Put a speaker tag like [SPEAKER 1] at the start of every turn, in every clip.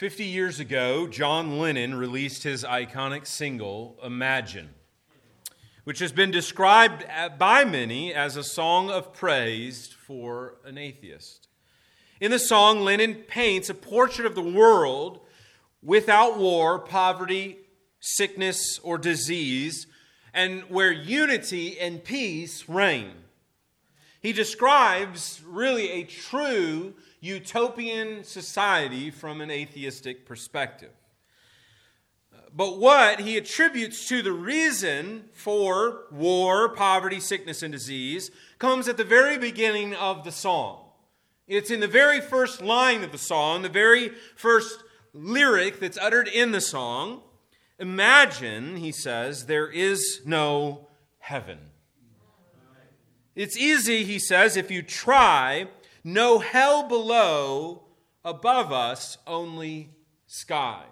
[SPEAKER 1] 50 years ago, John Lennon released his iconic single, Imagine, which has been described by many as a song of praise for an atheist. In the song, Lennon paints a portrait of the world without war, poverty, sickness, or disease, and where unity and peace reign. He describes really a true utopian society from an atheistic perspective. But what he attributes to the reason for war, poverty, sickness, and disease comes at the very beginning of the song. It's in the very first line of the song, the very first lyric that's uttered in the song. Imagine, he says, there is no heaven. It's easy, he says, if you try no hell below, above us, only sky.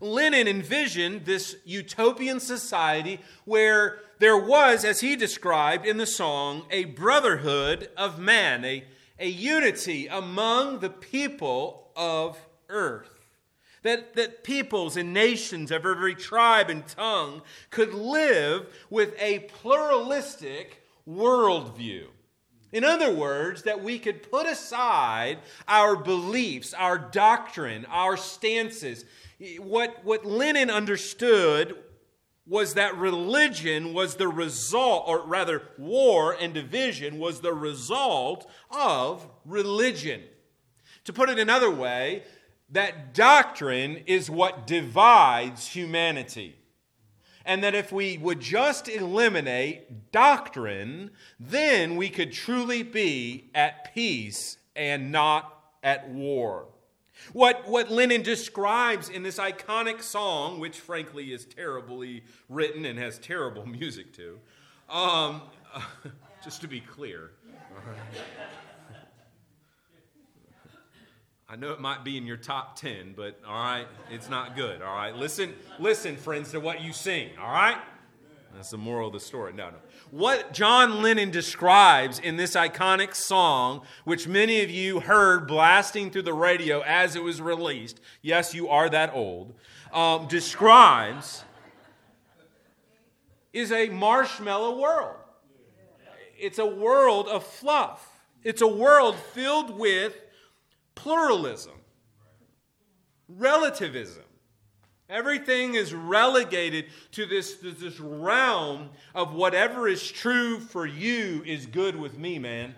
[SPEAKER 1] Lennon envisioned this utopian society where there was, as he described in the song, a brotherhood of man, a, a unity among the people of earth. That, that peoples and nations of every tribe and tongue could live with a pluralistic worldview. In other words, that we could put aside our beliefs, our doctrine, our stances. What, what Lennon understood was that religion was the result, or rather, war and division was the result of religion. To put it another way, that doctrine is what divides humanity and that if we would just eliminate doctrine, then we could truly be at peace and not at war. What, what Lennon describes in this iconic song, which frankly is terribly written and has terrible music too, um, just to be clear. I know it might be in your top 10, but all right, it's not good. All right, listen, listen, friends, to what you sing. All right, that's the moral of the story. No, no. What John Lennon describes in this iconic song, which many of you heard blasting through the radio as it was released, yes, you are that old, um, describes is a marshmallow world. It's a world of fluff. It's a world filled with pluralism, relativism. Everything is relegated to this, this realm of whatever is true for you is good with me, man.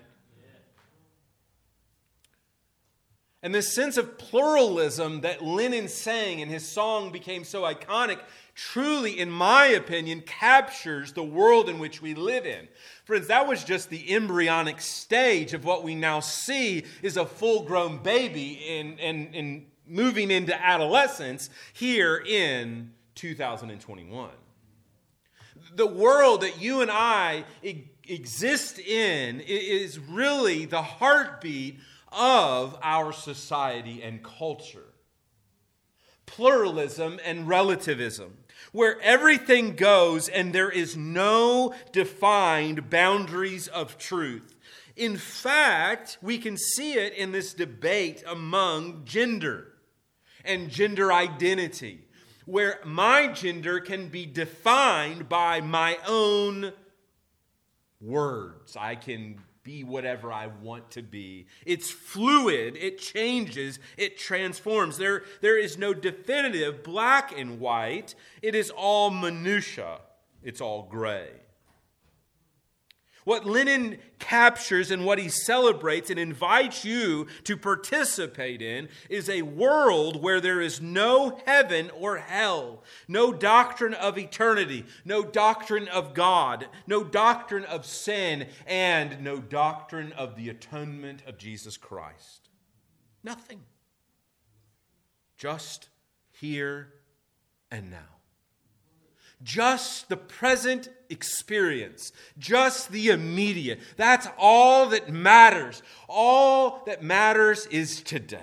[SPEAKER 1] And this sense of pluralism that Lennon sang in his song became so iconic truly, in my opinion, captures the world in which we live in. Friends, that was just the embryonic stage of what we now see is a full grown baby in, in, in moving into adolescence here in 2021. The world that you and I exist in is really the heartbeat of our society and culture pluralism and relativism where everything goes and there is no defined boundaries of truth. In fact, we can see it in this debate among gender and gender identity, where my gender can be defined by my own words. I can be whatever I want to be. It's fluid, it changes, it transforms. There, there is no definitive black and white, it is all minutia, it's all gray. What Lennon captures and what he celebrates and invites you to participate in is a world where there is no heaven or hell, no doctrine of eternity, no doctrine of God, no doctrine of sin, and no doctrine of the atonement of Jesus Christ. Nothing. Just here and now just the present experience, just the immediate. That's all that matters. All that matters is today.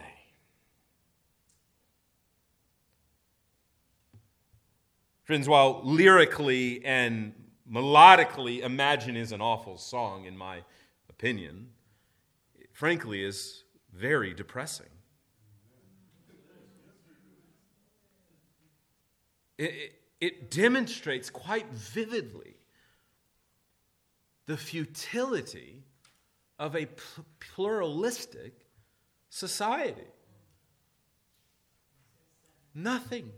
[SPEAKER 1] Friends, while lyrically and melodically Imagine is an awful song, in my opinion, it frankly is very depressing. it, it demonstrates quite vividly the futility of a pluralistic society. Nothing.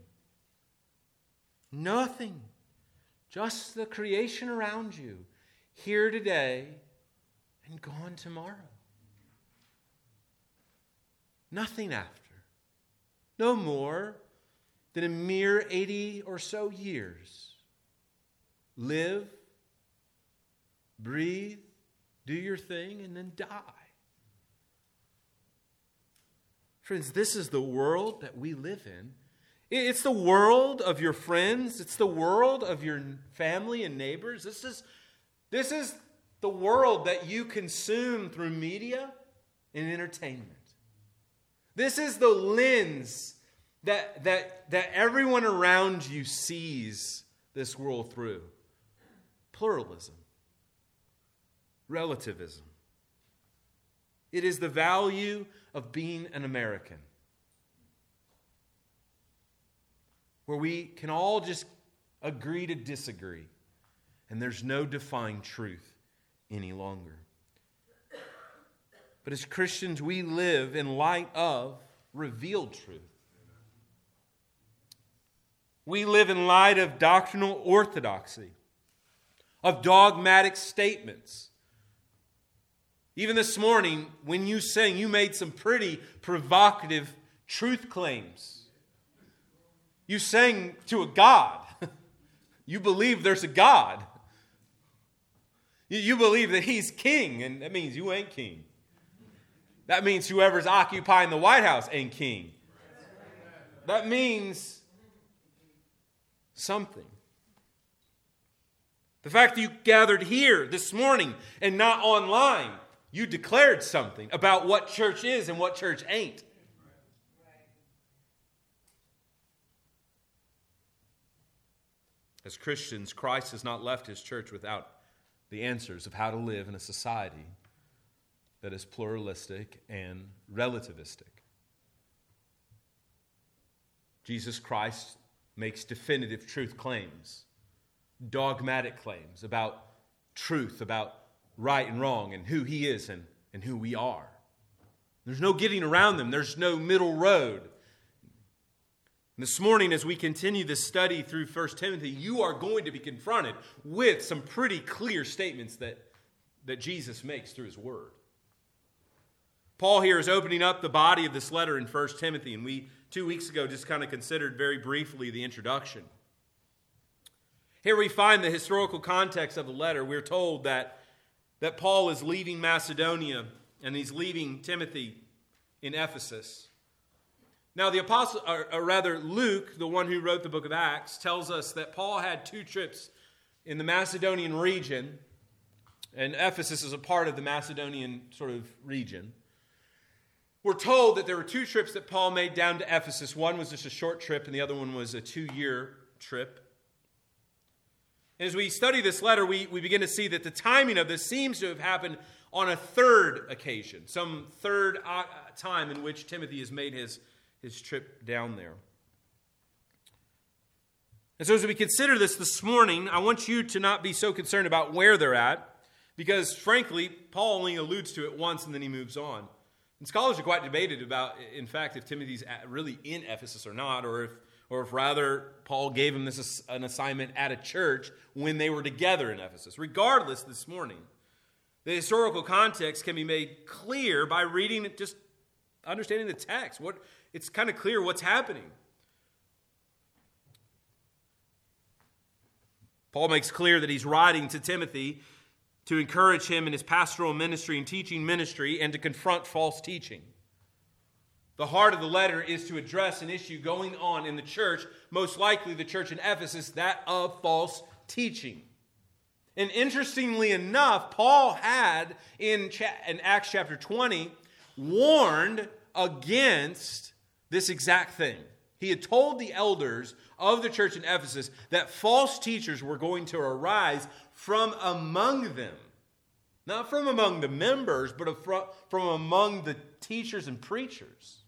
[SPEAKER 1] Nothing. Just the creation around you, here today and gone tomorrow. Nothing after. No more than a mere 80 or so years. Live, breathe, do your thing, and then die. Friends, this is the world that we live in. It's the world of your friends, it's the world of your family and neighbors. This is, this is the world that you consume through media and entertainment. This is the lens that, that, that everyone around you sees this world through pluralism, relativism. It is the value of being an American, where we can all just agree to disagree, and there's no defined truth any longer. But as Christians, we live in light of revealed truth. We live in light of doctrinal orthodoxy, of dogmatic statements. Even this morning, when you sang, you made some pretty provocative truth claims. You sang to a God. you believe there's a God. You believe that He's king, and that means you ain't king. That means whoever's occupying the White House ain't king. That means something. The fact that you gathered here this morning and not online, you declared something about what church is and what church ain't. As Christians, Christ has not left his church without the answers of how to live in a society that is pluralistic and relativistic. Jesus Christ makes definitive truth claims, dogmatic claims about truth, about right and wrong, and who he is and, and who we are. There's no getting around them, there's no middle road. This morning, as we continue this study through 1 Timothy, you are going to be confronted with some pretty clear statements that, that Jesus makes through his word. Paul here is opening up the body of this letter in 1 Timothy, and we, two weeks ago, just kind of considered very briefly the introduction. Here we find the historical context of the letter. We're told that, that Paul is leaving Macedonia and he's leaving Timothy in Ephesus. Now, the apostle, or, or rather, Luke, the one who wrote the book of Acts, tells us that Paul had two trips in the Macedonian region, and Ephesus is a part of the Macedonian sort of region. We're told that there were two trips that Paul made down to Ephesus. One was just a short trip, and the other one was a two year trip. As we study this letter, we, we begin to see that the timing of this seems to have happened on a third occasion, some third uh, time in which Timothy has made his, his trip down there. And so, as we consider this this morning, I want you to not be so concerned about where they're at, because frankly, Paul only alludes to it once and then he moves on. And scholars are quite debated about, in fact, if Timothy's really in Ephesus or not, or if, or if rather Paul gave him this an assignment at a church when they were together in Ephesus. Regardless, this morning, the historical context can be made clear by reading, just understanding the text. What it's kind of clear what's happening. Paul makes clear that he's writing to Timothy to encourage him in his pastoral ministry and teaching ministry and to confront false teaching. The heart of the letter is to address an issue going on in the church, most likely the church in Ephesus, that of false teaching. And interestingly enough, Paul had in, in Acts chapter 20 warned against this exact thing. He had told the elders of the church in Ephesus that false teachers were going to arise from among them. Not from among the members, but from among the teachers and preachers.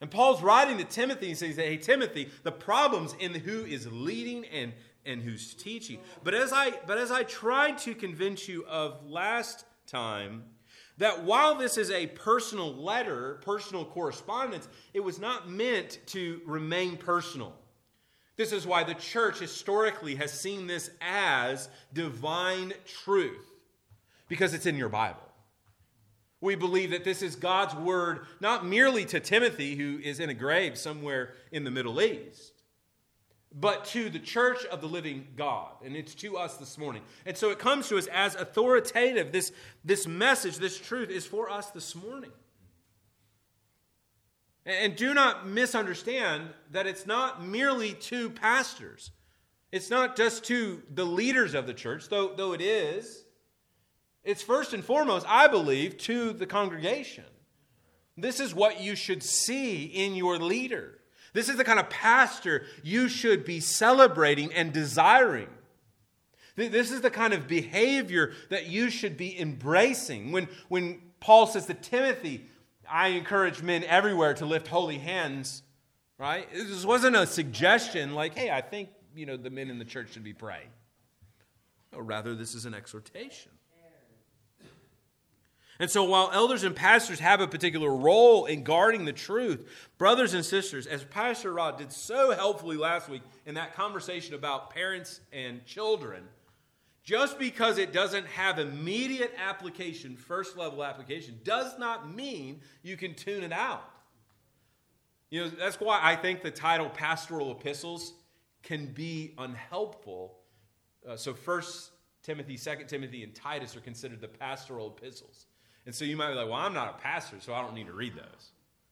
[SPEAKER 1] And Paul's writing to Timothy and says, Hey, Timothy, the problem's in who is leading and, and who's teaching. But as I but as I tried to convince you of last time, that while this is a personal letter, personal correspondence, it was not meant to remain personal. This is why the church historically has seen this as divine truth, because it's in your Bible. We believe that this is God's word, not merely to Timothy, who is in a grave somewhere in the Middle East, but to the church of the living God. And it's to us this morning. And so it comes to us as authoritative. This, this message, this truth is for us this morning. And do not misunderstand that it's not merely to pastors. It's not just to the leaders of the church, though, though it is. It's first and foremost, I believe, to the congregation. This is what you should see in your leader. This is the kind of pastor you should be celebrating and desiring. This is the kind of behavior that you should be embracing. When, when Paul says to Timothy, I encourage men everywhere to lift holy hands, right? This wasn't a suggestion like, hey, I think, you know, the men in the church should be praying. No, rather, this is an exhortation. And so, while elders and pastors have a particular role in guarding the truth, brothers and sisters, as Pastor Rod did so helpfully last week in that conversation about parents and children, just because it doesn't have immediate application, first level application, does not mean you can tune it out. You know, that's why I think the title pastoral epistles can be unhelpful. Uh, so, First Timothy, Second Timothy, and Titus are considered the pastoral epistles. And so you might be like, well, I'm not a pastor, so I don't need to read those.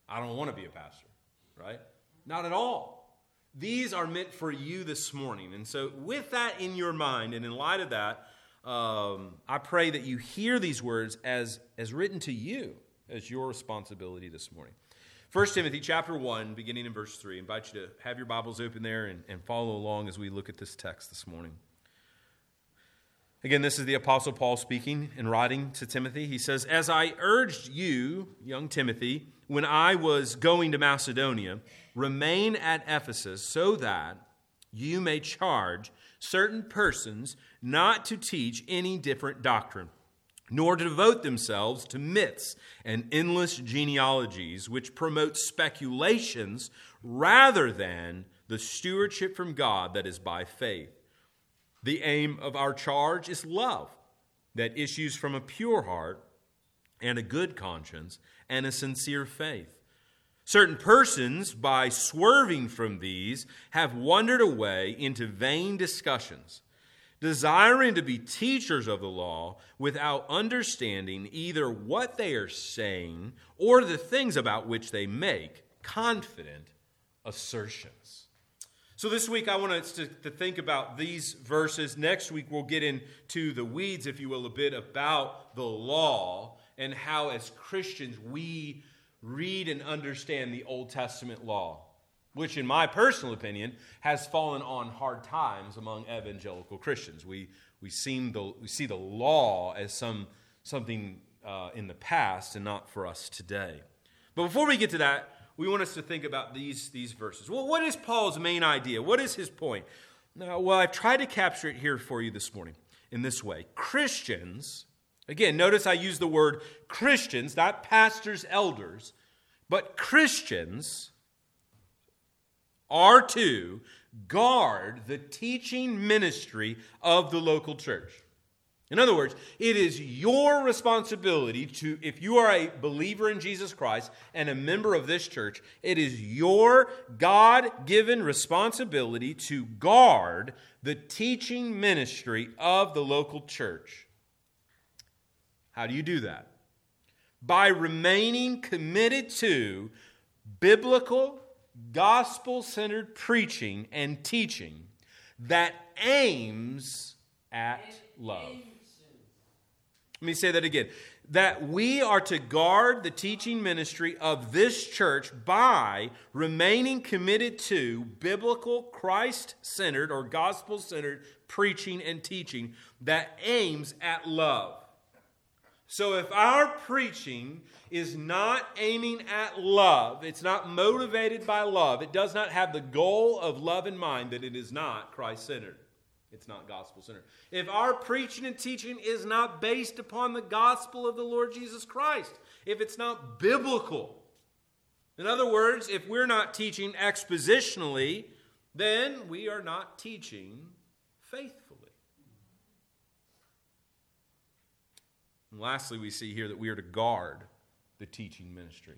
[SPEAKER 1] I don't want to be a pastor, right? Not at all. These are meant for you this morning. And so, with that in your mind, and in light of that, um, I pray that you hear these words as, as written to you as your responsibility this morning. 1 Timothy chapter 1, beginning in verse 3. I invite you to have your Bibles open there and, and follow along as we look at this text this morning. Again, this is the Apostle Paul speaking and writing to Timothy. He says, As I urged you, young Timothy, when I was going to Macedonia, remain at Ephesus so that you may charge certain persons not to teach any different doctrine, nor to devote themselves to myths and endless genealogies which promote speculations rather than the stewardship from God that is by faith. The aim of our charge is love that issues from a pure heart and a good conscience and a sincere faith. Certain persons, by swerving from these, have wandered away into vain discussions, desiring to be teachers of the law without understanding either what they are saying or the things about which they make confident assertions. So, this week I want us to, to, think about these verses. Next week we'll get into the weeds, if you will, a bit about the law and how, as Christians, we read and understand the Old Testament law, which, in my personal opinion, has fallen on hard times among evangelical Christians. We, we, seem the, we see the law as some, something uh, in the past and not for us today. But before we get to that, we want us to think about these, these verses. Well, what is Paul's main idea? What is his point? Now, well, I've tried to capture it here for you this morning in this way. Christians, again, notice I use the word Christians, not pastors, elders, but Christians are to guard the teaching ministry of the local church. In other words, it is your responsibility to, if you are a believer in Jesus Christ and a member of this church, it is your God given responsibility to guard the teaching ministry of the local church. How do you do that? By remaining committed to biblical, gospel centered preaching and teaching that aims at love. Let me say that again. That we are to guard the teaching ministry of this church by remaining committed to biblical, Christ centered, or gospel centered preaching and teaching that aims at love. So if our preaching is not aiming at love, it's not motivated by love, it does not have the goal of love in mind, that it is not Christ centered. It's not gospel centered. If our preaching and teaching is not based upon the gospel of the Lord Jesus Christ, if it's not biblical, in other words, if we're not teaching expositionally, then we are not teaching faithfully. And lastly, we see here that we are to guard the teaching ministry.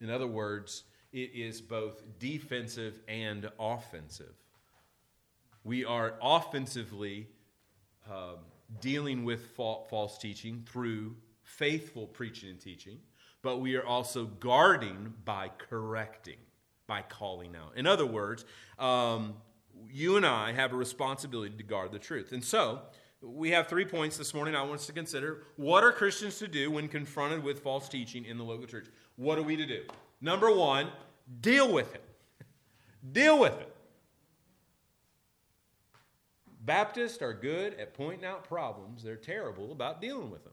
[SPEAKER 1] In other words, it is both defensive and offensive. We are offensively um, dealing with false teaching through faithful preaching and teaching, but we are also guarding by correcting, by calling out. In other words, um, you and I have a responsibility to guard the truth. And so, we have three points this morning I want us to consider. What are Christians to do when confronted with false teaching in the local church? What are we to do? Number one, deal with it. deal with it. Baptists are good at pointing out problems, they're terrible about dealing with them.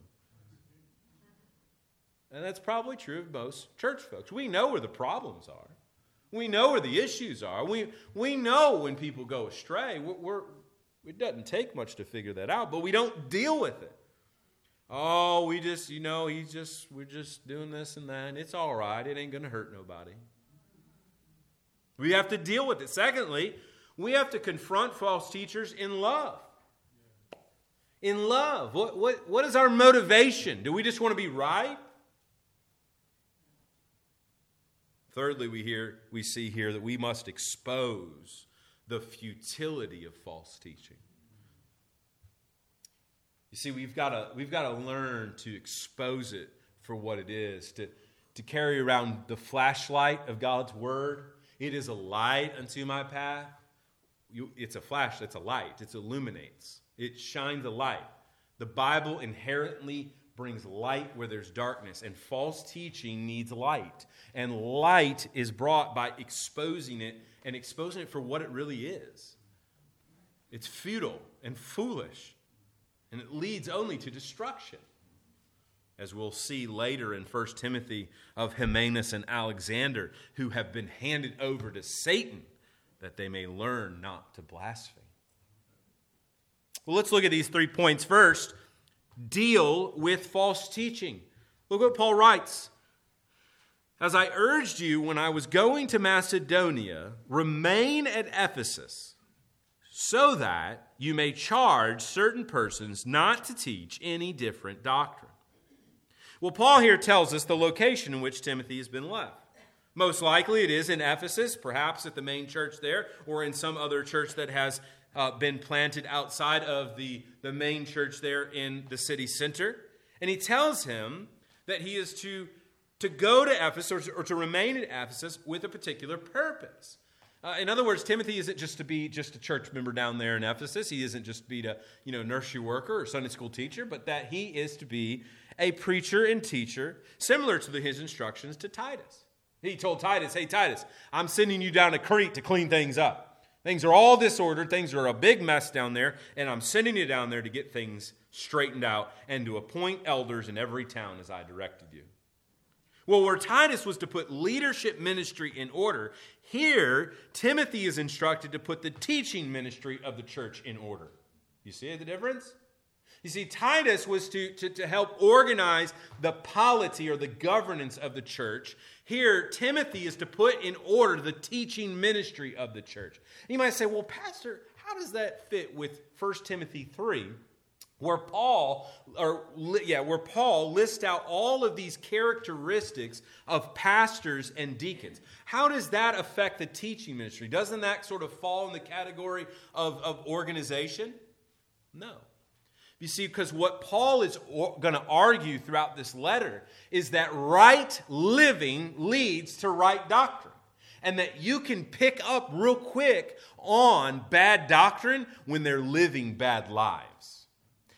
[SPEAKER 1] And that's probably true of most church folks. We know where the problems are. We know where the issues are. We, we know when people go astray. We're, we're, it doesn't take much to figure that out, but we don't deal with it. Oh, we just, you know, he's just, we're just doing this and that. It's all right. It ain't going to hurt nobody. We have to deal with it. Secondly, we have to confront false teachers in love. In love. What, what, what is our motivation? Do we just want to be right? Thirdly, we, hear, we see here that we must expose the futility of false teaching. You see, we've got to, we've got to learn to expose it for what it is, to, to carry around the flashlight of God's word. It is a light unto my path. You, it's a flash, it's a light, it illuminates, it shines a light. The Bible inherently brings light where there's darkness, and false teaching needs light. And light is brought by exposing it and exposing it for what it really is. It's futile and foolish, and it leads only to destruction. As we'll see later in 1 Timothy of Hymenaeus and Alexander, who have been handed over to Satan that they may learn not to blaspheme. Well, let's look at these three points first deal with false teaching. Look what Paul writes. As I urged you when I was going to Macedonia, remain at Ephesus, so that you may charge certain persons not to teach any different doctrine. Well, Paul here tells us the location in which Timothy has been left. Most likely it is in Ephesus, perhaps at the main church there, or in some other church that has uh, been planted outside of the, the main church there in the city center. And he tells him that he is to, to go to Ephesus or to, or to remain in Ephesus with a particular purpose. Uh, in other words, Timothy isn't just to be just a church member down there in Ephesus. He isn't just to be a you know nursery worker or Sunday school teacher, but that he is to be a preacher and teacher, similar to the, his instructions to Titus. He told Titus, "Hey Titus, I'm sending you down to Crete to clean things up. Things are all disordered. Things are a big mess down there, and I'm sending you down there to get things straightened out and to appoint elders in every town as I directed you. Well, where Titus was to put leadership ministry in order, here Timothy is instructed to put the teaching ministry of the church in order. You see the difference? You see, Titus was to, to, to help organize the polity or the governance of the church. Here, Timothy is to put in order the teaching ministry of the church. you might say, well, Pastor, how does that fit with 1 Timothy 3? Where Paul, or yeah, where Paul lists out all of these characteristics of pastors and deacons. How does that affect the teaching ministry? Doesn't that sort of fall in the category of, of organization? No. You see, because what Paul is going to argue throughout this letter is that right living leads to right doctrine. And that you can pick up real quick on bad doctrine when they're living bad lives.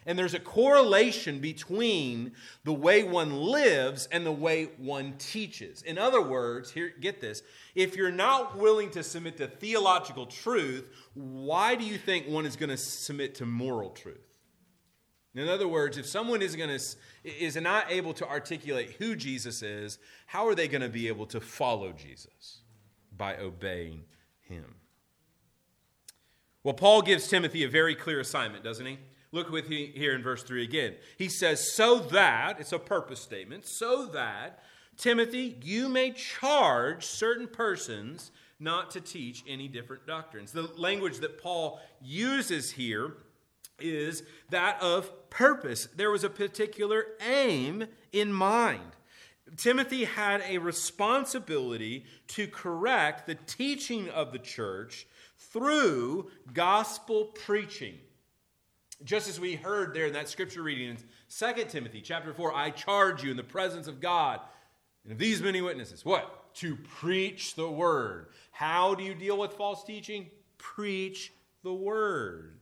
[SPEAKER 1] And there's a correlation between the way one lives and the way one teaches. In other words, here, get this if you're not willing to submit to theological truth, why do you think one is going to submit to moral truth? In other words, if someone is, gonna, is not able to articulate who Jesus is, how are they going to be able to follow Jesus? By obeying him. Well, Paul gives Timothy a very clear assignment, doesn't he? Look with here in verse 3 again. He says, So that, it's a purpose statement, so that, Timothy, you may charge certain persons not to teach any different doctrines. The language that Paul uses here is that of purpose. There was a particular aim in mind. Timothy had a responsibility to correct the teaching of the church through gospel preaching. Just as we heard there in that scripture reading in 2 Timothy chapter 4, I charge you in the presence of God and of these many witnesses. What? To preach the word. How do you deal with false teaching? Preach the word.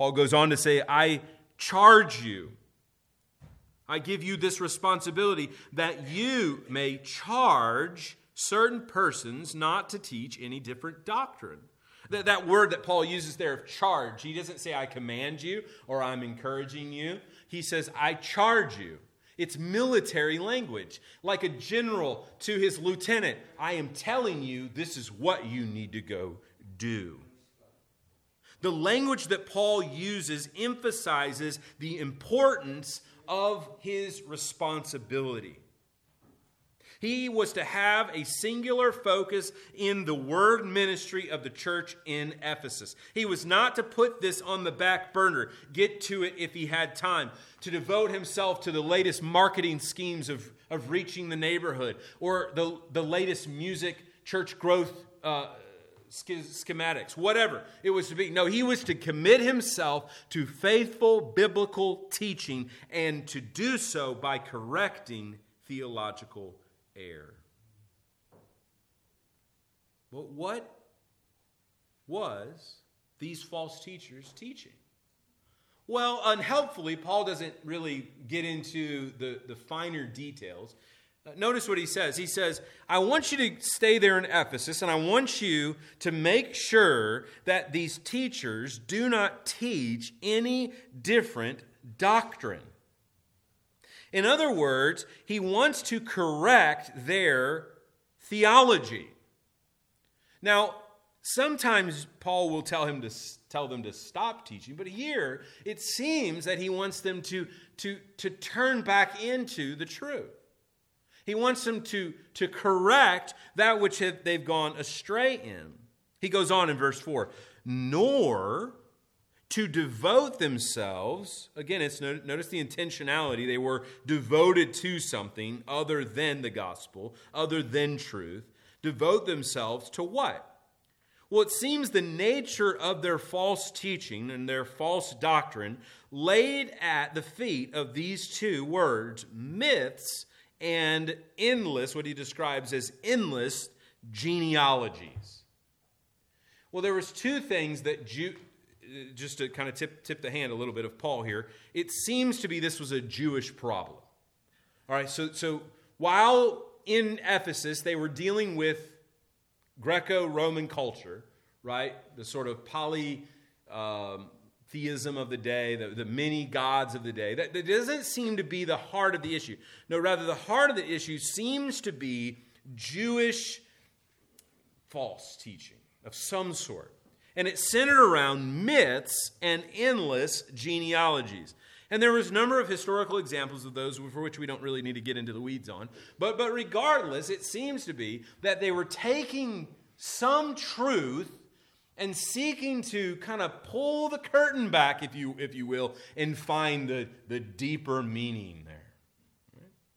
[SPEAKER 1] Paul goes on to say, I charge you. I give you this responsibility that you may charge certain persons not to teach any different doctrine. That, that word that Paul uses there of charge, he doesn't say, I command you or I'm encouraging you. He says, I charge you. It's military language, like a general to his lieutenant. I am telling you, this is what you need to go do. The language that Paul uses emphasizes the importance of his responsibility. He was to have a singular focus in the word ministry of the church in Ephesus. He was not to put this on the back burner, get to it if he had time, to devote himself to the latest marketing schemes of, of reaching the neighborhood or the, the latest music, church growth. Uh, schematics, whatever it was to be. No, he was to commit himself to faithful biblical teaching and to do so by correcting theological error. But what was these false teachers teaching? Well, unhelpfully, Paul doesn't really get into the, the finer details. Uh, notice what he says. He says, I want you to stay there in Ephesus, and I want you to make sure that these teachers do not teach any different doctrine. In other words, he wants to correct their theology. Now, sometimes Paul will tell him to tell them to stop teaching, but here it seems that he wants them to, to, to turn back into the truth. He wants them to, to correct that which they've gone astray in. He goes on in verse 4 nor to devote themselves, again, it's notice the intentionality. They were devoted to something other than the gospel, other than truth. Devote themselves to what? Well, it seems the nature of their false teaching and their false doctrine laid at the feet of these two words, myths and endless, what he describes as endless genealogies. Well, there was two things that Jew, just to kind of tip, tip the hand a little bit of Paul here. It seems to be this was a Jewish problem. All right, so, so while in Ephesus they were dealing with Greco Roman culture, right? The sort of poly. Um, theism of the day, the, the many gods of the day. That, that doesn't seem to be the heart of the issue. No, rather, the heart of the issue seems to be Jewish false teaching of some sort. And it's centered around myths and endless genealogies. And there was a number of historical examples of those for which we don't really need to get into the weeds on. But, but regardless, it seems to be that they were taking some truth and seeking to kind of pull the curtain back, if you, if you will, and find the, the deeper meaning there.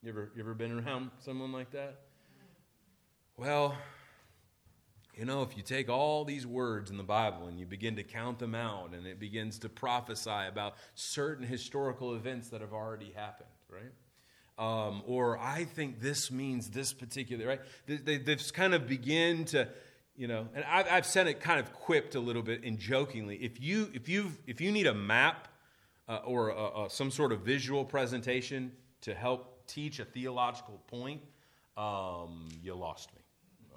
[SPEAKER 1] You, ever, you ever been around someone like that? Well, you know, if you take all these words in the Bible and you begin to count them out and it begins to prophesy about certain historical events that have already happened, right? Um, or I think this means this particular, right? They, they, they've kind of begin to you know and I've, I've said it kind of quipped a little bit and jokingly if you if you if you need a map uh, or a, a, some sort of visual presentation to help teach a theological point um, you lost me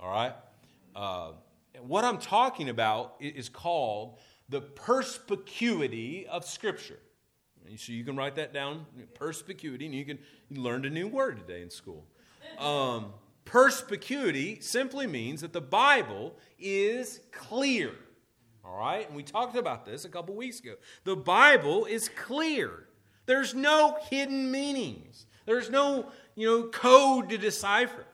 [SPEAKER 1] all right uh, what i'm talking about is called the perspicuity of Scripture. So you can write that down, perspicuity, and you can you learned a new word today in school. Um, perspicuity simply means that the Bible is clear. All right? And we talked about this a couple weeks ago. The Bible is clear. There's no hidden meanings. There's no, you know, code to decipher.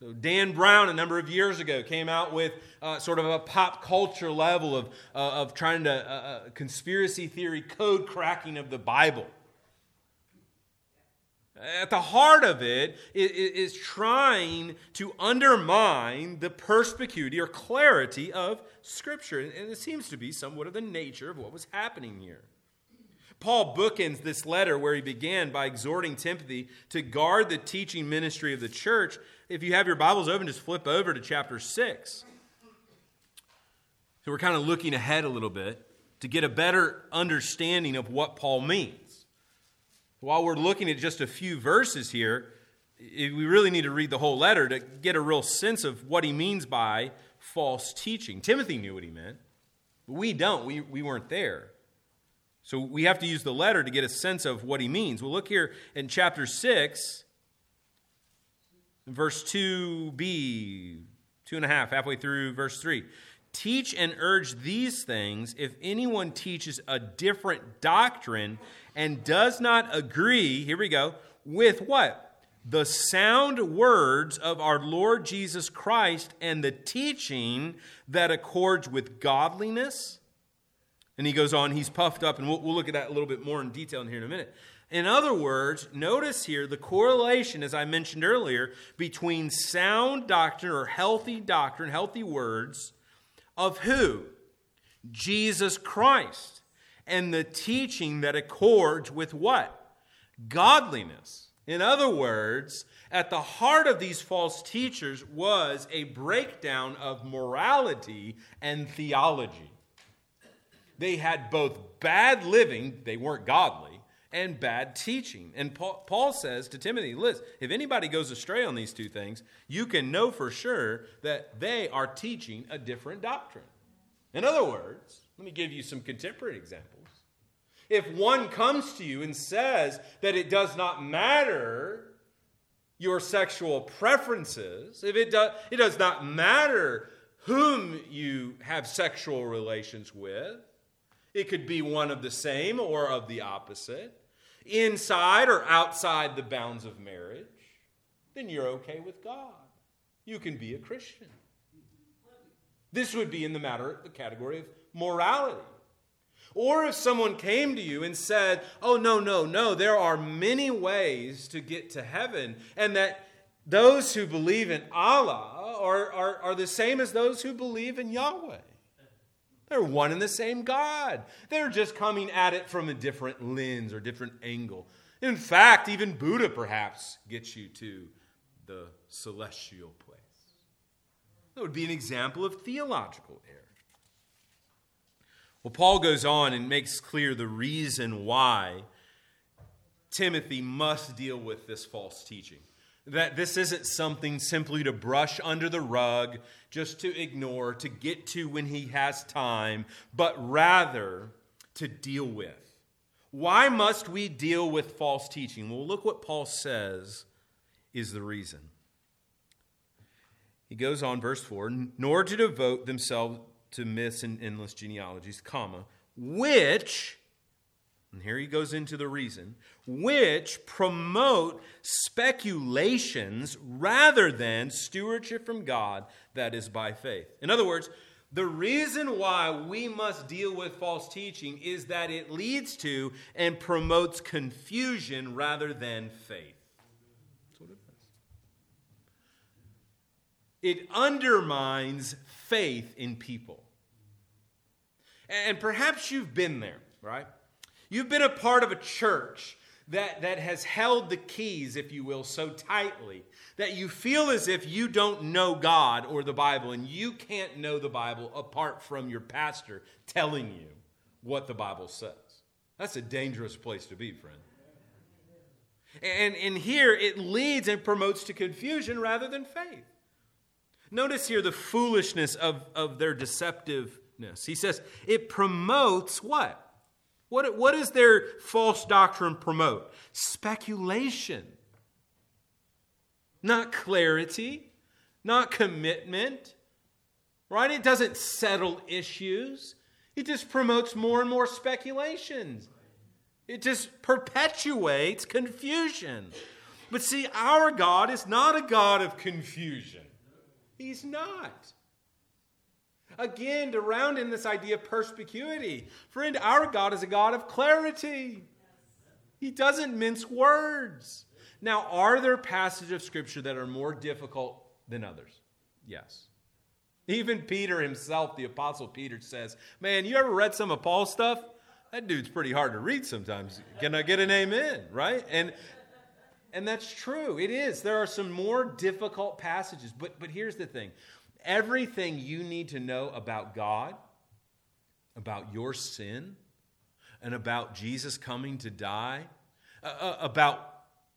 [SPEAKER 1] So Dan Brown, a number of years ago, came out with uh, sort of a pop culture level of, uh, of trying to uh, uh conspiracy theory code cracking of the Bible. At the heart of it is trying to undermine the perspicuity or clarity of Scripture. And it seems to be somewhat of the nature of what was happening here. Paul bookends this letter where he began by exhorting Timothy to guard the teaching ministry of the church. If you have your Bibles open, just flip over to chapter 6. So we're kind of looking ahead a little bit to get a better understanding of what Paul means. While we're looking at just a few verses here, we really need to read the whole letter to get a real sense of what he means by false teaching. Timothy knew what he meant, but we don't. We, we weren't there. So we have to use the letter to get a sense of what he means. We'll look here in chapter 6, verse 2b, two and a half, halfway through verse 3. Teach and urge these things if anyone teaches a different doctrine and does not agree, here we go, with what? The sound words of our Lord Jesus Christ and the teaching that accords with godliness and he goes on, he's puffed up, and we'll, we'll look at that a little bit more in detail in here in a minute. In other words, notice here the correlation, as I mentioned earlier, between sound doctrine or healthy doctrine, healthy words, of who? Jesus Christ. And the teaching that accords with what? Godliness. In other words, at the heart of these false teachers was a breakdown of morality and theology. They had both bad living, they weren't godly, and bad teaching. And Paul says to Timothy, listen, if anybody goes astray on these two things, you can know for sure that they are teaching a different doctrine. In other words, let me give you some contemporary examples. If one comes to you and says that it does not matter your sexual preferences, if it, do, it does not matter whom you have sexual relations with, it could be one of the same or of the opposite, inside or outside the bounds of marriage, then you're okay with God. You can be a Christian. This would be in the matter, the category of morality. Or if someone came to you and said, Oh, no, no, no, there are many ways to get to heaven, and that those who believe in Allah are, are, are the same as those who believe in Yahweh. They're one and the same God. They're just coming at it from a different lens or different angle. In fact, even Buddha perhaps gets you to the celestial. That would be an example of theological error. Well, Paul goes on and makes clear the reason why Timothy must deal with this false teaching. That this isn't something simply to brush under the rug, just to ignore, to get to when he has time, but rather to deal with. Why must we deal with false teaching? Well, look what Paul says is the reason. He goes on, verse 4 nor to devote themselves to myths and endless genealogies, comma, which and here he goes into the reason, which promote speculations rather than stewardship from God that is by faith. In other words, the reason why we must deal with false teaching is that it leads to and promotes confusion rather than faith. That's what it does. It undermines faith in people. And perhaps you've been there, right? You've been a part of a church that, that has held the keys, if you will, so tightly that you feel as if you don't know God or the Bible, and you can't know the Bible apart from your pastor telling you what the Bible says. That's a dangerous place to be, friend. And, and here it leads and promotes to confusion rather than faith. Notice here the foolishness of, of their deceptiveness. He says it promotes what? What, what does their false doctrine promote? Speculation. Not clarity, not commitment, right? It doesn't settle issues. It just promotes more and more speculations. It just perpetuates confusion. But see, our God is not a God of confusion. He's not. Again, to round in this idea of perspicuity, friend, our God is a God of clarity. He doesn't mince words. Now, are there passages of Scripture that are more difficult than others? Yes. Even Peter himself, the Apostle Peter, says, Man, you ever read some of Paul's stuff? That dude's pretty hard to read sometimes. Can I get an amen? Right? And and that's true. It is. There are some more difficult passages. But but here's the thing. Everything you need to know about God, about your sin, and about Jesus coming to die, uh, uh about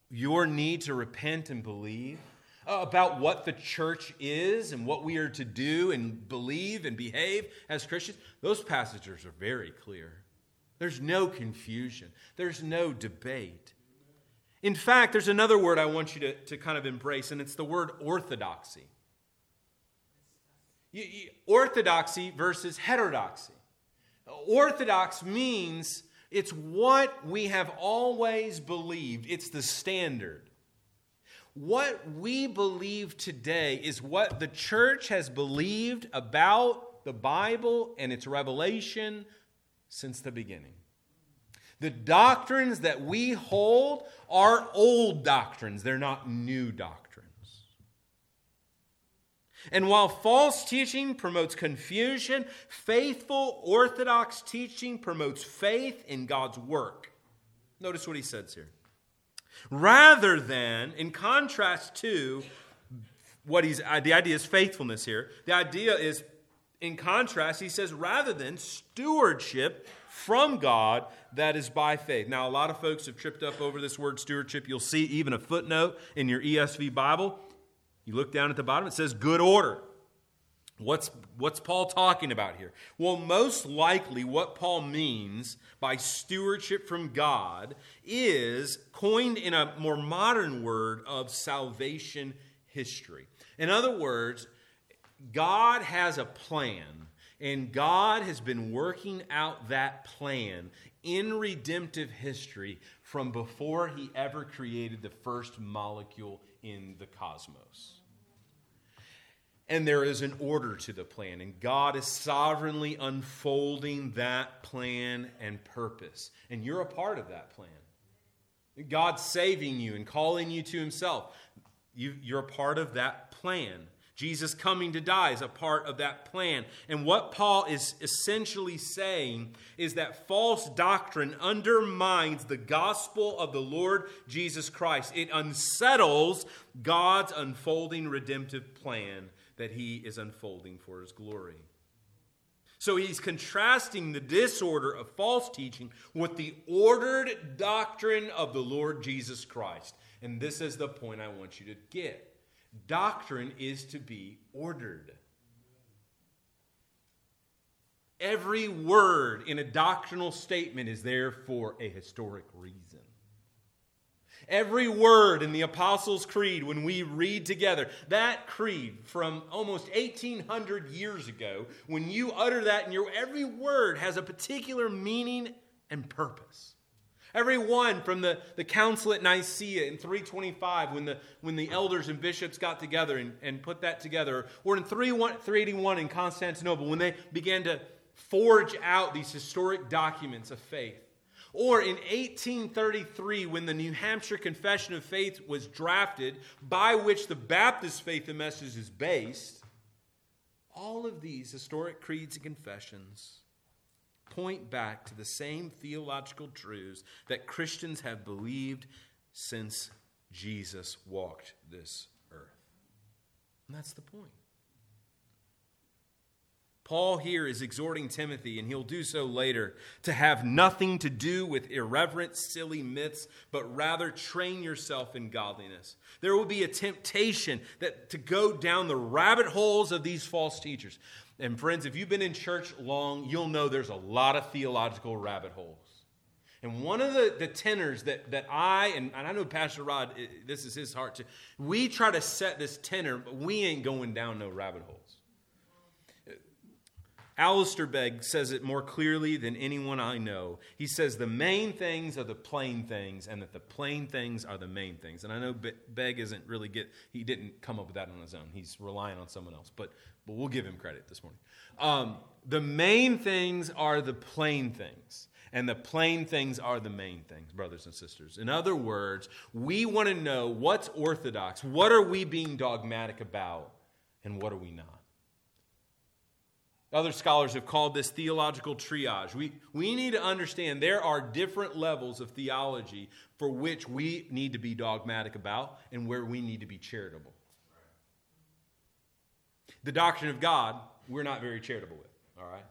[SPEAKER 1] your need to repent and believe, uh, about what the church is and what we are to do and believe and behave as Christians, those passages are very clear. There's no confusion, there's no debate. In fact, there's another word I want you to, to kind of embrace, and it's the word orthodoxy. Orthodoxy versus heterodoxy. Orthodox means it's what we have always believed, it's the standard. What we believe today is what the church has believed about the Bible and its revelation since the beginning. The doctrines that we hold are old doctrines, they're not new doctrines. And while false teaching promotes confusion, faithful orthodox teaching promotes faith in God's work. Notice what he says here. Rather than, in contrast to what he's, the idea is faithfulness here. The idea is, in contrast, he says, rather than stewardship from God that is by faith. Now, a lot of folks have tripped up over this word stewardship. You'll see even a footnote in your ESV Bible. You look down at the bottom, it says good order. What's, what's Paul talking about here? Well, most likely, what Paul means by stewardship from God is coined in a more modern word of salvation history. In other words, God has a plan, and God has been working out that plan in redemptive history from before he ever created the first molecule in the cosmos. And there is an order to the plan, and God is sovereignly unfolding that plan and purpose. And you're a part of that plan. God's saving you and calling you to Himself. You, you're a part of that plan. Jesus coming to die is a part of that plan. And what Paul is essentially saying is that false doctrine undermines the gospel of the Lord Jesus Christ. It unsettles God's unfolding redemptive plan that he is unfolding for his glory. So he's contrasting the disorder of false teaching with the ordered doctrine of the Lord Jesus Christ. And this is the point I want you to get. Doctrine is to be ordered. Every word in a doctrinal statement is there for a historic reason. Every word in the Apostles' Creed, when we read together, that creed from almost 1800 years ago, when you utter that, and your every word has a particular meaning and purpose. Every one from the, the council at Nicaea in 325 when the, when the elders and bishops got together and, and put that together, or in 381 in Constantinople when they began to forge out these historic documents of faith. Or in 1833, when the New Hampshire Confession of Faith was drafted, by which the Baptist faith and message is based, all of these historic creeds and confessions point back to the same theological truths that Christians have believed since Jesus walked this earth. And that's the point. Paul here is exhorting Timothy, and he'll do so later, to have nothing to do with irreverent, silly myths, but rather train yourself in godliness. There will be a temptation that, to go down the rabbit holes of these false teachers. And friends, if you've been in church long, you'll know there's a lot of theological rabbit holes. And one of the, the tenors that, that I, and, and I know Pastor Rod, this is his heart too, we try to set this tenor, but we ain't going down no rabbit holes. Alistair Begg says it more clearly than anyone I know. He says the main things are the plain things, and that the plain things are the main things. And I know Begg isn't really get he didn't come up with that on his own. He's relying on someone else, but but we'll give him credit this morning. Um, the main things are the plain things. And the plain things are the main things, brothers and sisters. In other words, we want to know what's orthodox, what are we being dogmatic about, and what are we not. Other scholars have called this theological triage. We, we need to understand there are different levels of theology for which we need to be dogmatic about and where we need to be charitable. The doctrine of God, we're not very charitable with, all right?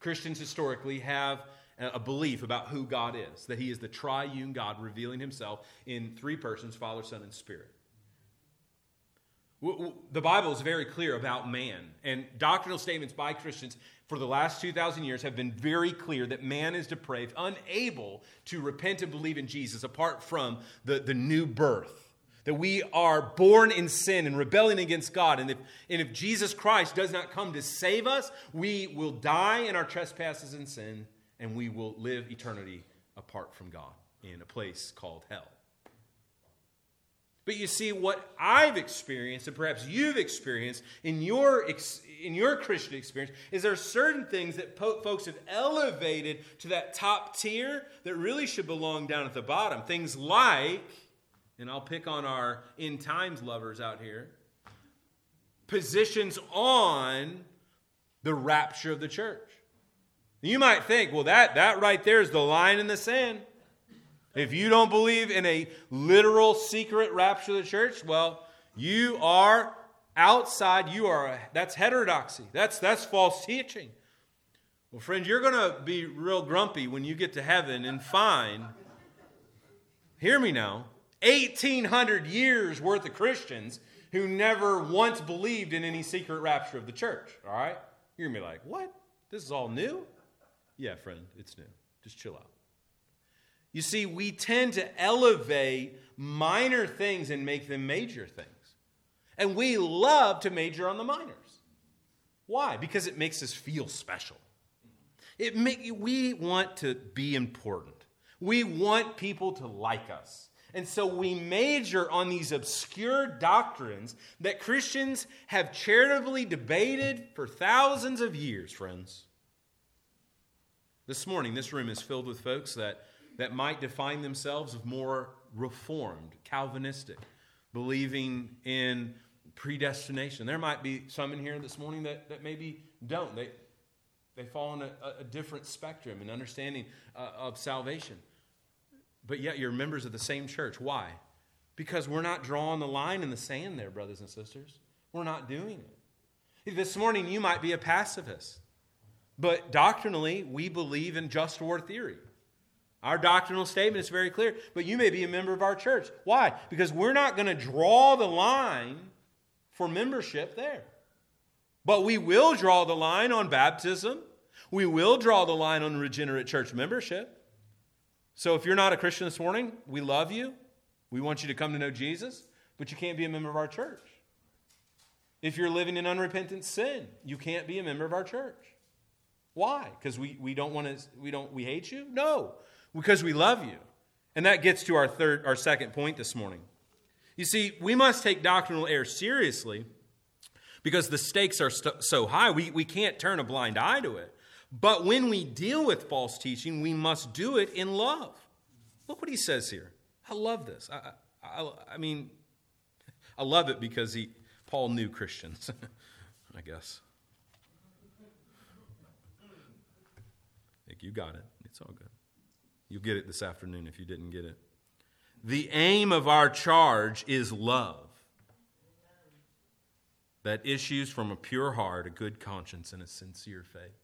[SPEAKER 1] Christians historically have a belief about who God is, that He is the triune God revealing Himself in three persons Father, Son, and Spirit. The Bible is very clear about man, and doctrinal statements by Christians for the last 2,000 years have been very clear that man is depraved, unable to repent and believe in Jesus apart from the, the new birth. That we are born in sin and rebelling against God. And if, and if Jesus Christ does not come to save us, we will die in our trespasses and sin, and we will live eternity apart from God in a place called hell. But you see, what I've experienced, and perhaps you've experienced in your, in your Christian experience, is there are certain things that po- folks have elevated to that top tier that really should belong down at the bottom. Things like, and I'll pick on our end times lovers out here, positions on the rapture of the church. You might think, well, that, that right there is the line in the sand. If you don't believe in a literal secret rapture of the church, well, you are outside. You are that's heterodoxy. That's that's false teaching. Well, friend, you're going to be real grumpy when you get to heaven and find. Hear me now. 1800 years worth of Christians who never once believed in any secret rapture of the church. All right? You're going to be like, what? This is all new? Yeah, friend, it's new. Just chill out. You see, we tend to elevate minor things and make them major things. And we love to major on the minors. Why? Because it makes us feel special. It make, we want to be important. We want people to like us. And so we major on these obscure doctrines that Christians have charitably debated for thousands of years, friends. This morning, this room is filled with folks that that might define themselves as more reformed, Calvinistic, believing in predestination. There might be some in here this morning that, that maybe don't. They, they fall on a, a different spectrum and understanding uh, of salvation. But yet you're members of the same church. Why? Because we're not drawing the line in the sand there, brothers and sisters. We're not doing it. This morning you might be a pacifist, but doctrinally we believe in just war theory. Our doctrinal statement is very clear, but you may be a member of our church. Why? Because we're not going to draw the line for membership there. But we will draw the line on baptism. We will draw the line on regenerate church membership. So if you're not a Christian this morning, we love you. We want you to come to know Jesus, but you can't be a member of our church. If you're living in unrepentant sin, you can't be a member of our church. Why? Because we, we don't want to we don't we hate you? No because we love you. And that gets to our third our second point this morning. You see, we must take doctrinal error seriously because the stakes are st- so high. We, we can't turn a blind eye to it. But when we deal with false teaching, we must do it in love. Look what he says here. I love this. I, I, I mean, I love it because he, Paul knew Christians, I guess. Think you got it. It's all good. You'll get it this afternoon if you didn't get it. The aim of our charge is love. that issues from a pure heart, a good conscience, and a sincere faith.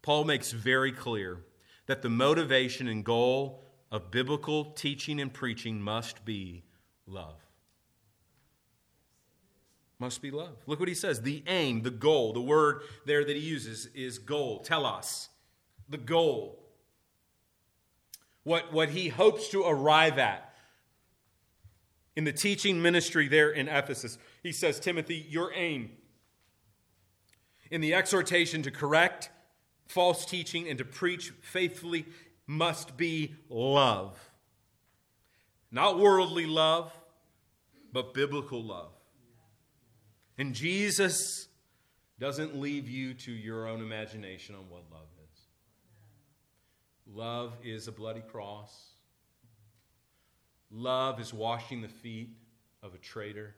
[SPEAKER 1] Paul makes very clear that the motivation and goal of biblical teaching and preaching must be love. Must be love. Look what he says. The aim, the goal, the word there that he uses is goal. Telos. The goal. What, what he hopes to arrive at in the teaching ministry there in Ephesus. He says, Timothy, your aim in the exhortation to correct false teaching and to preach faithfully must be love. Not worldly love, but biblical love. And Jesus doesn't leave you to your own imagination on what love is. Love is a bloody cross. Love is washing the feet of a traitor.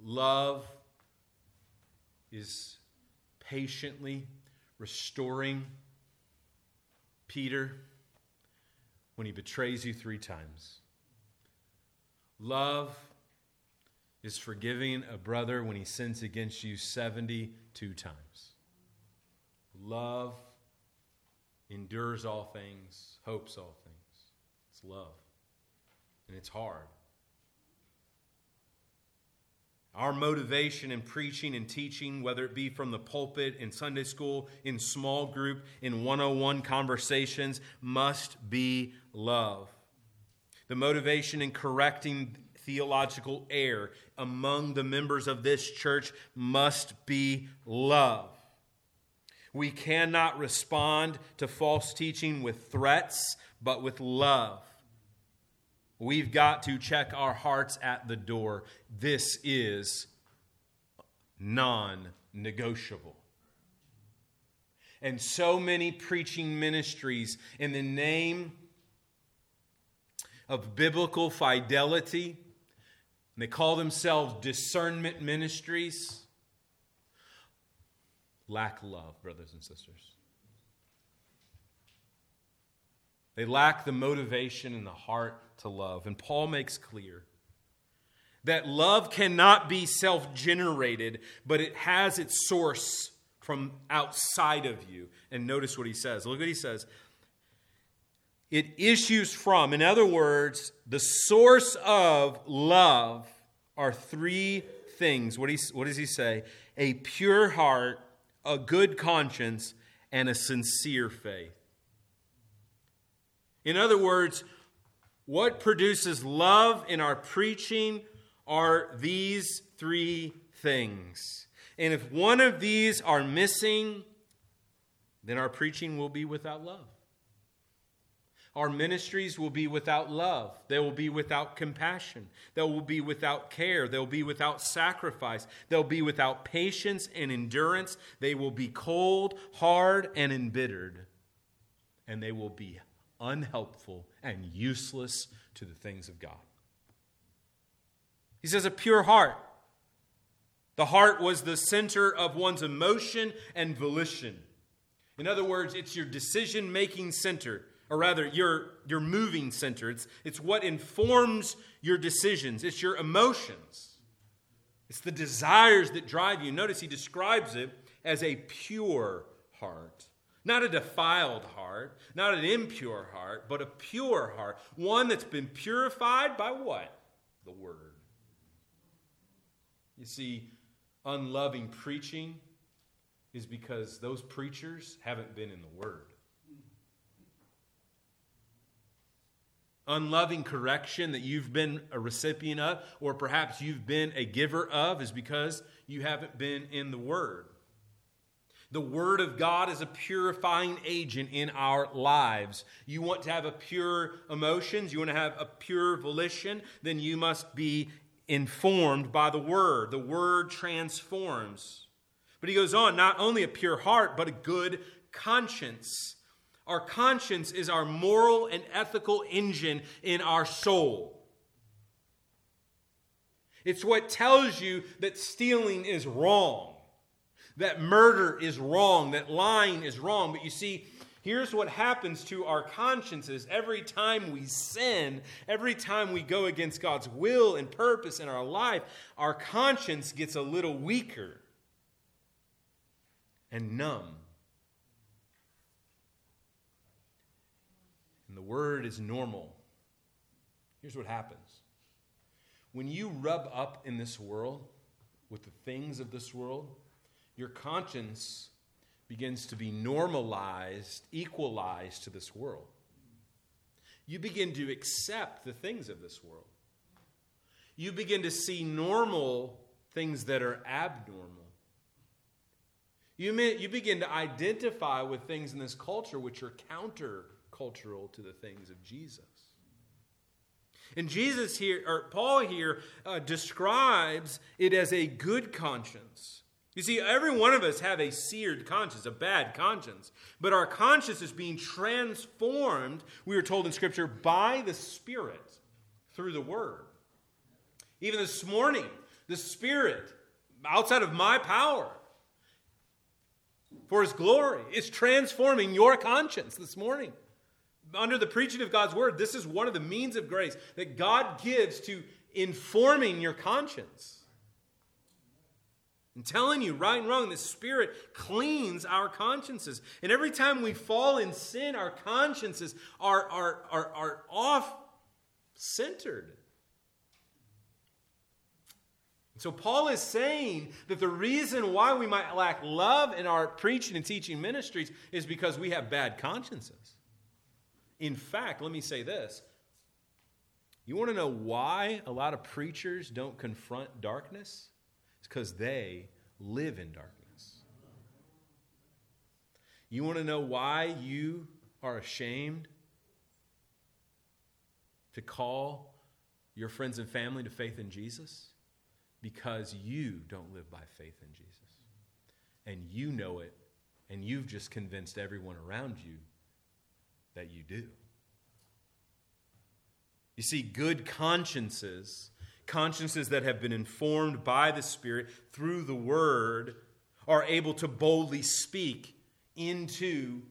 [SPEAKER 1] Love is patiently restoring Peter when he betrays you three times. Love is forgiving a brother when he sins against you 72 times. Love endures all things, hopes all things. It's love. And it's hard. Our motivation in preaching and teaching, whether it be from the pulpit, in Sunday school, in small group, in 101 conversations, must be love. The motivation in correcting theological error among the members of this church must be love. We cannot respond to false teaching with threats, but with love. We've got to check our hearts at the door. This is non negotiable. And so many preaching ministries in the name of biblical fidelity, they call themselves discernment ministries, lack love, brothers and sisters. They lack the motivation and the heart to love. And Paul makes clear that love cannot be self generated, but it has its source from outside of you. And notice what he says. Look what he says. It issues from, in other words, the source of love are three things. What, he, what does he say? A pure heart, a good conscience, and a sincere faith. In other words, what produces love in our preaching are these three things. And if one of these are missing, then our preaching will be without love. Our ministries will be without love. They will be without compassion. They will be without care. They'll be without sacrifice. They'll be without patience and endurance. They will be cold, hard, and embittered. And they will be unhelpful, and useless to the things of God. He says, a pure heart. The heart was the center of one's emotion and volition. In other words, it's your decision making center, or rather, your, your moving center. It's, it's what informs your decisions, it's your emotions, it's the desires that drive you. Notice he describes it as a pure heart. Not a defiled heart, not an impure heart, but a pure heart. One that's been purified by what? The Word. You see, unloving preaching is because those preachers haven't been in the Word. Unloving correction that you've been a recipient of, or perhaps you've been a giver of, is because you haven't been in the Word. The Word of God is a purifying agent in our lives. You want to have a pure emotions, you want to have a pure volition, then you must be informed by the Word. The Word transforms. But he goes on, not only a pure heart, but a good conscience. Our conscience is our moral and ethical engine in our soul. It's what tells you that stealing is wrong that murder is wrong, that lying is wrong. But you see, here's what happens to our consciences every time we sin, every time we go against God's will and purpose in our life, our conscience gets a little weaker and numb. And the word is normal. Here's what happens when you rub up in this world with the things of this world, your conscience begins to be normalized, equalized to this world. You begin to accept the things of this world. You begin to see normal things that are abnormal. You, may, you begin to identify with things in this culture which are countercultural to the things of Jesus. And Jesus here, or Paul here, uh, describes it as a good conscience. You see, every one of us have a seared conscience, a bad conscience. But our conscience is being transformed, we are told in Scripture, by the Spirit through the Word. Even this morning, the Spirit, outside of my power, for His glory, is transforming your conscience this morning under the preaching of God's word, this is one of the means of grace that God gives to informing your conscience. I'm telling you, right and wrong, the Spirit cleans our consciences. And every time we fall in sin, our consciences are, are, are, are off centered. So, Paul is saying that the reason why we might lack love in our preaching and teaching ministries is because we have bad consciences. In fact, let me say this. You want to know why a lot of preachers don't confront darkness? It's because they live in darkness. You want to know why you are ashamed to call your friends and family to faith in Jesus? Because you don't live by faith in Jesus. And you know it, and you've just convinced everyone around you that you do. You see, good consciences, consciences that have been informed by the Spirit through the Word, are able to boldly speak into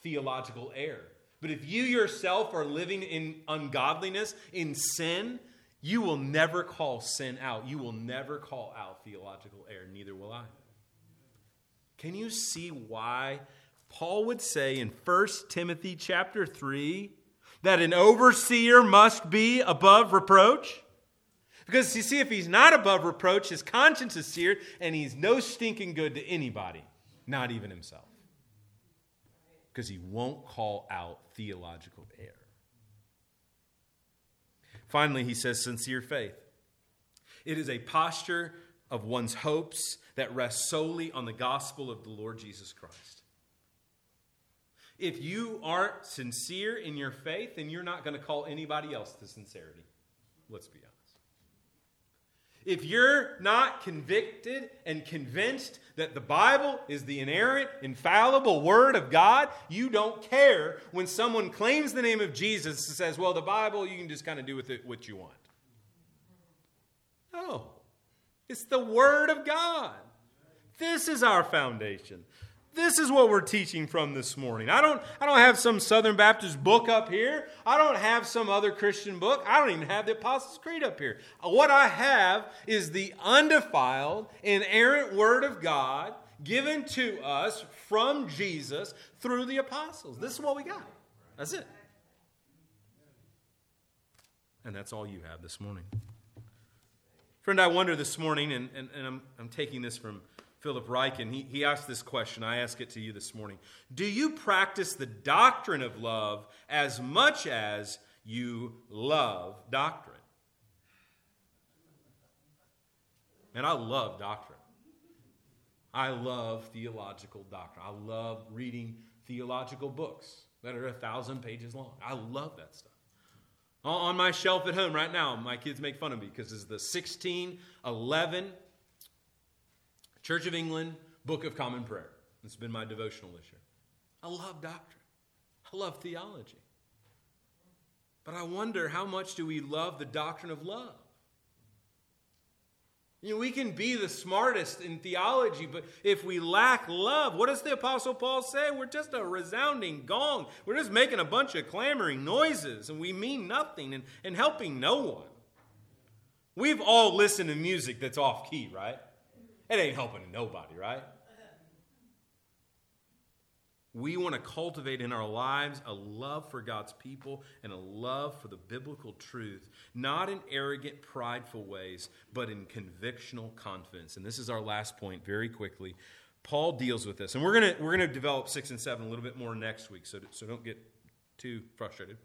[SPEAKER 1] theological error. But if you yourself are living in ungodliness, in sin, you will never call sin out. You will never call out theological error. Neither will I. Can you see why Paul would say in 1 Timothy chapter 3 that an overseer must be above reproach? Because you see, if he's not above reproach, his conscience is seared and he's no stinking good to anybody, not even himself. Because he won't call out theological error. Finally, he says sincere faith. It is a posture of one's hopes that rests solely on the gospel of the Lord Jesus Christ. If you aren't sincere in your faith, then you're not going to call anybody else to sincerity. Let's be honest. If you're not convicted and convinced that the Bible is the inerrant, infallible Word of God, you don't care when someone claims the name of Jesus and says, well, the Bible, you can just kind of do with it what you want. No, it's the Word of God. This is our foundation. This is what we're teaching from this morning. I don't, I don't have some Southern Baptist book up here. I don't have some other Christian book. I don't even have the Apostles' Creed up here. What I have is the undefiled, inerrant Word of God given to us from Jesus through the apostles. This is what we got. That's it. And that's all you have this morning. Friend, I wonder this morning, and, and, and I'm, I'm taking this from Philip Ryken, he, he asked this question. I ask it to you this morning. Do you practice the doctrine of love as much as you love doctrine? And I love doctrine. I love theological doctrine. I love reading theological books that are a thousand pages long. I love that stuff. On my shelf at home right now, my kids make fun of me because it's the 1611 Church of England, Book of Common Prayer. It's been my devotional this year. I love doctrine, I love theology. But I wonder how much do we love the doctrine of love? You know, we can be the smartest in theology, but if we lack love, what does the Apostle Paul say? We're just a resounding gong. We're just making a bunch of clamoring noises, and we mean nothing and, and helping no one. We've all listened to music that's off key, right? It ain't helping nobody, right? We want to cultivate in our lives a love for God's people and a love for the biblical truth, not in arrogant, prideful ways, but in convictional confidence. And this is our last point very quickly. Paul deals with this. And we're going to, we're going to develop six and seven a little bit more next week, so, so don't get too frustrated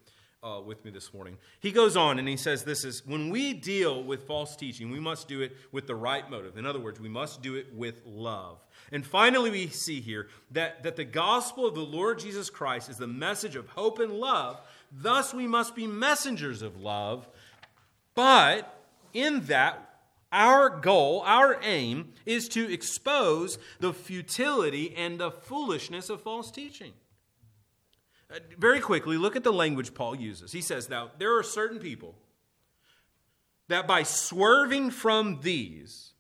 [SPEAKER 1] uh, with me this morning. He goes on and he says, This is when we deal with false teaching, we must do it with the right motive. In other words, we must do it with love. And finally, we see here that, that the gospel of the Lord Jesus Christ is the message of hope and love. Thus, we must be messengers of love. But in that, our goal, our aim, is to expose the futility and the foolishness of false teaching. Very quickly, look at the language Paul uses. He says, Now, there are certain people that by swerving from these,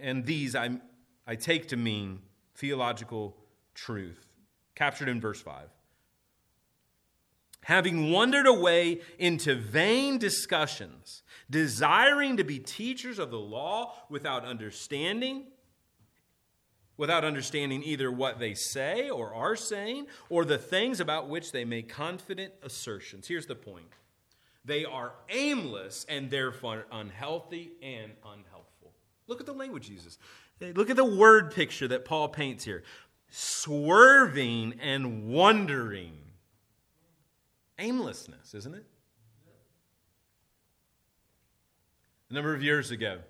[SPEAKER 1] and these I, I take to mean theological truth, captured in verse 5. Having wandered away into vain discussions, desiring to be teachers of the law without understanding, without understanding either what they say or are saying or the things about which they make confident assertions. Here's the point they are aimless and therefore unhealthy and unhelpful. Look at the language uses. Look at the word picture that Paul paints here swerving and wandering. Aimlessness, isn't it? A number of years ago,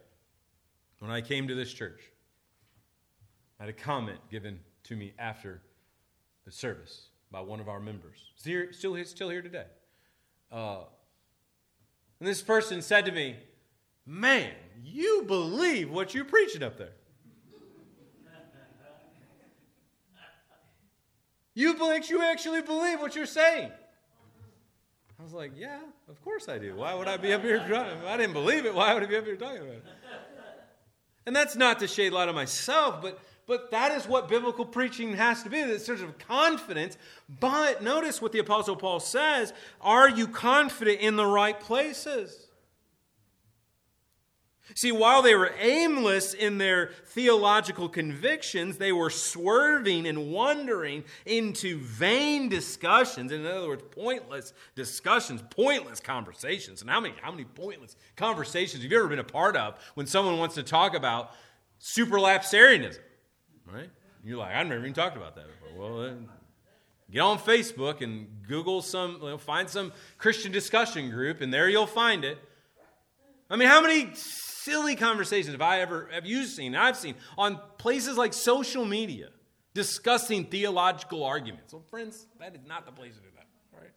[SPEAKER 1] when I came to this church, I had a comment given to me after the service by one of our members. Still, still, here today. Uh, and this person said to me, Man, you believe what you're preaching up there. You believe you actually believe what you're saying. I was like, yeah, of course I do. Why would I be up here? If I didn't believe it. Why would I be up here talking about it? And that's not to shade light on myself, but but that is what biblical preaching has to be this sort of confidence. But notice what the Apostle Paul says Are you confident in the right places? See, while they were aimless in their theological convictions, they were swerving and wandering into vain discussions. In other words, pointless discussions, pointless conversations. And how many, how many pointless conversations have you ever been a part of when someone wants to talk about supralapsarianism? Right? You're like, I've never even talked about that before. Well, then get on Facebook and Google some, find some Christian discussion group, and there you'll find it. I mean, how many silly conversations have I ever, have you seen, I've seen on places like social media discussing theological arguments? Well, friends, that is not the place to do that. Right?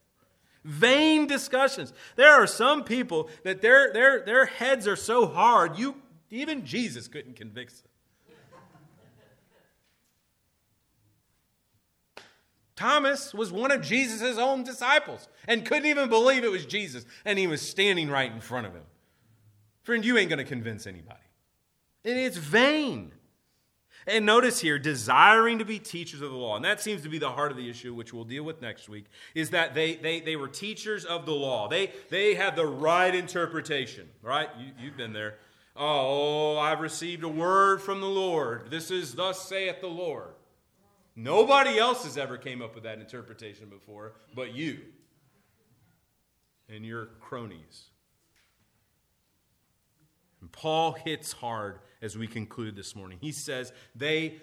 [SPEAKER 1] Vain discussions. There are some people that their, their, their heads are so hard, you even Jesus couldn't convince them. Thomas was one of Jesus' own disciples and couldn't even believe it was Jesus, and he was standing right in front of him. Friend, you ain't going to convince anybody. And it's vain. And notice here, desiring to be teachers of the law. And that seems to be the heart of the issue, which we'll deal with next week, is that they, they, they were teachers of the law. They, they had the right interpretation, right? You, you've been there. Oh, oh I've received a word from the Lord. This is thus saith the Lord. Nobody else has ever came up with that interpretation before but you and your cronies. And Paul hits hard as we conclude this morning. He says they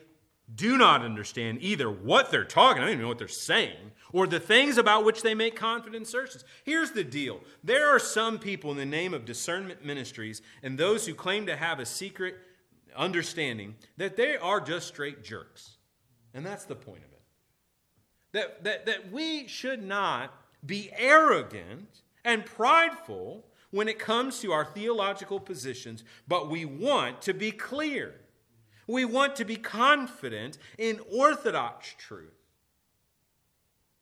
[SPEAKER 1] do not understand either what they're talking, I don't even know what they're saying, or the things about which they make confident assertions. Here's the deal there are some people in the name of discernment ministries and those who claim to have a secret understanding that they are just straight jerks. And that's the point of it. That, that, that we should not be arrogant and prideful when it comes to our theological positions, but we want to be clear. We want to be confident in orthodox truth.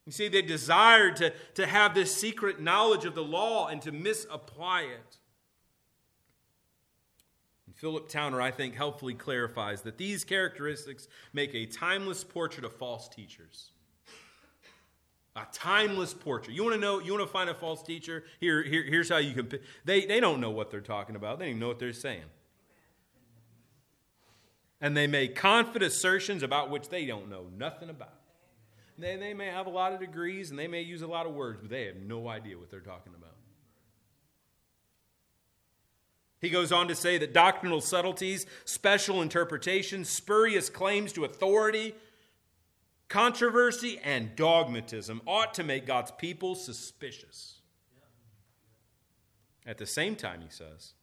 [SPEAKER 1] You see, they desired to, to have this secret knowledge of the law and to misapply it. Philip Towner, I think, helpfully clarifies that these characteristics make a timeless portrait of false teachers. A timeless portrait. You want to know, you want to find a false teacher? Here, here, here's how you can. They, they don't know what they're talking about, they don't even know what they're saying. And they make confident assertions about which they don't know nothing about. They, they may have a lot of degrees and they may use a lot of words, but they have no idea what they're talking about. He goes on to say that doctrinal subtleties, special interpretations, spurious claims to authority, controversy, and dogmatism ought to make God's people suspicious. At the same time, he says,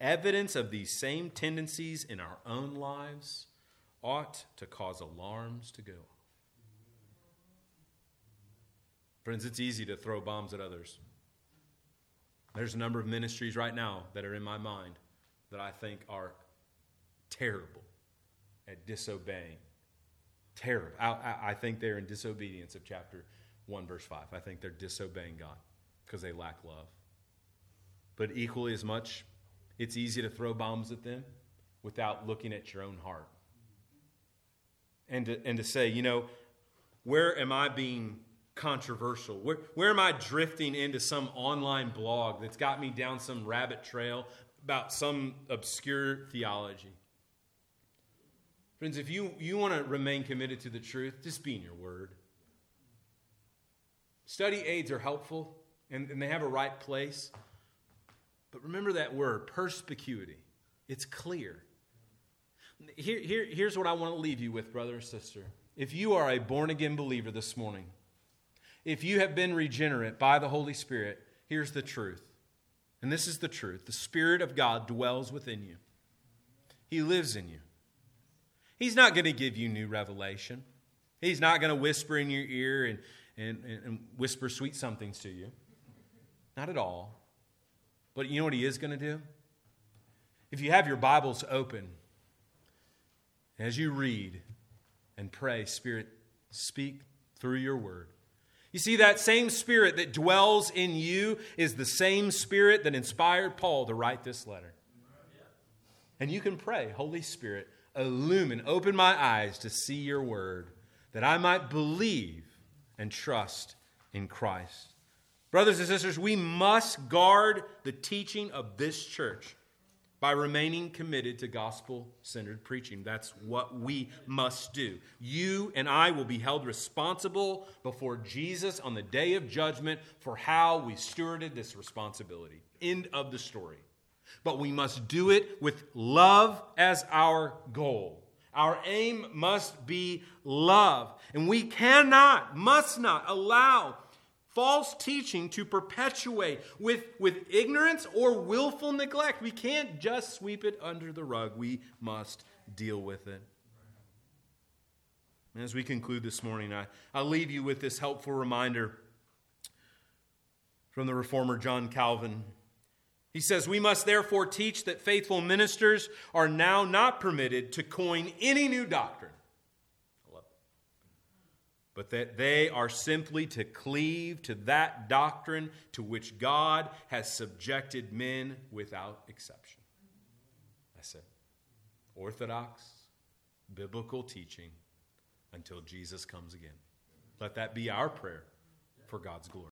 [SPEAKER 1] evidence of these same tendencies in our own lives ought to cause alarms to go. Friends, it's easy to throw bombs at others. There's a number of ministries right now that are in my mind that I think are terrible at disobeying. Terrible. I, I, think they're in disobedience of chapter 1, verse 5. I think they're disobeying God because they lack love. But equally as much, it's easy to throw bombs at them without looking at your own heart. And to, and to say, you know, where am I being controversial? Where, where am I drifting into some online blog that's got me down some rabbit trail about some obscure theology? Friends, if you, you want to remain committed to the truth, just be in your word. Study aids are helpful and, and they have a right place. But remember that word, perspicuity. It's clear. Here, here, here's what I want to leave you with, brother or sister. If you are a born again believer this morning, if you have been regenerate by the Holy Spirit, here's the truth. And this is the truth the Spirit of God dwells within you, He lives in you. He's not going to give you new revelation, He's not going to whisper in your ear and, and, and whisper sweet somethings to you. Not at all. But you know what He is going to do? If you have your Bibles open, as you read and pray, Spirit, speak through your word. You see, that same spirit that dwells in you is the same spirit that inspired Paul to write this letter. And you can pray, Holy Spirit, illumine, open my eyes to see your word, that I might believe and trust in Christ. Brothers and sisters, we must guard the teaching of this church by remaining committed to gospel centered preaching. That's what we must do. You and I will be held responsible before Jesus on the day of judgment for how we stewarded this responsibility. End of the story. But we must do it with love as our goal. Our aim must be love. And we cannot, must not allow false teaching to perpetuate with, with ignorance or willful neglect. We can't just sweep it under the rug, we must deal with it. And as we conclude this morning, I, I'll leave you with this helpful reminder from the reformer John Calvin. He says, We must therefore teach that faithful ministers are now not permitted to coin any new doctrine but that they are simply to cleave to that doctrine to which God has subjected men without exception. I said, orthodox, biblical teaching until Jesus comes again. Let that be our prayer for God's glory.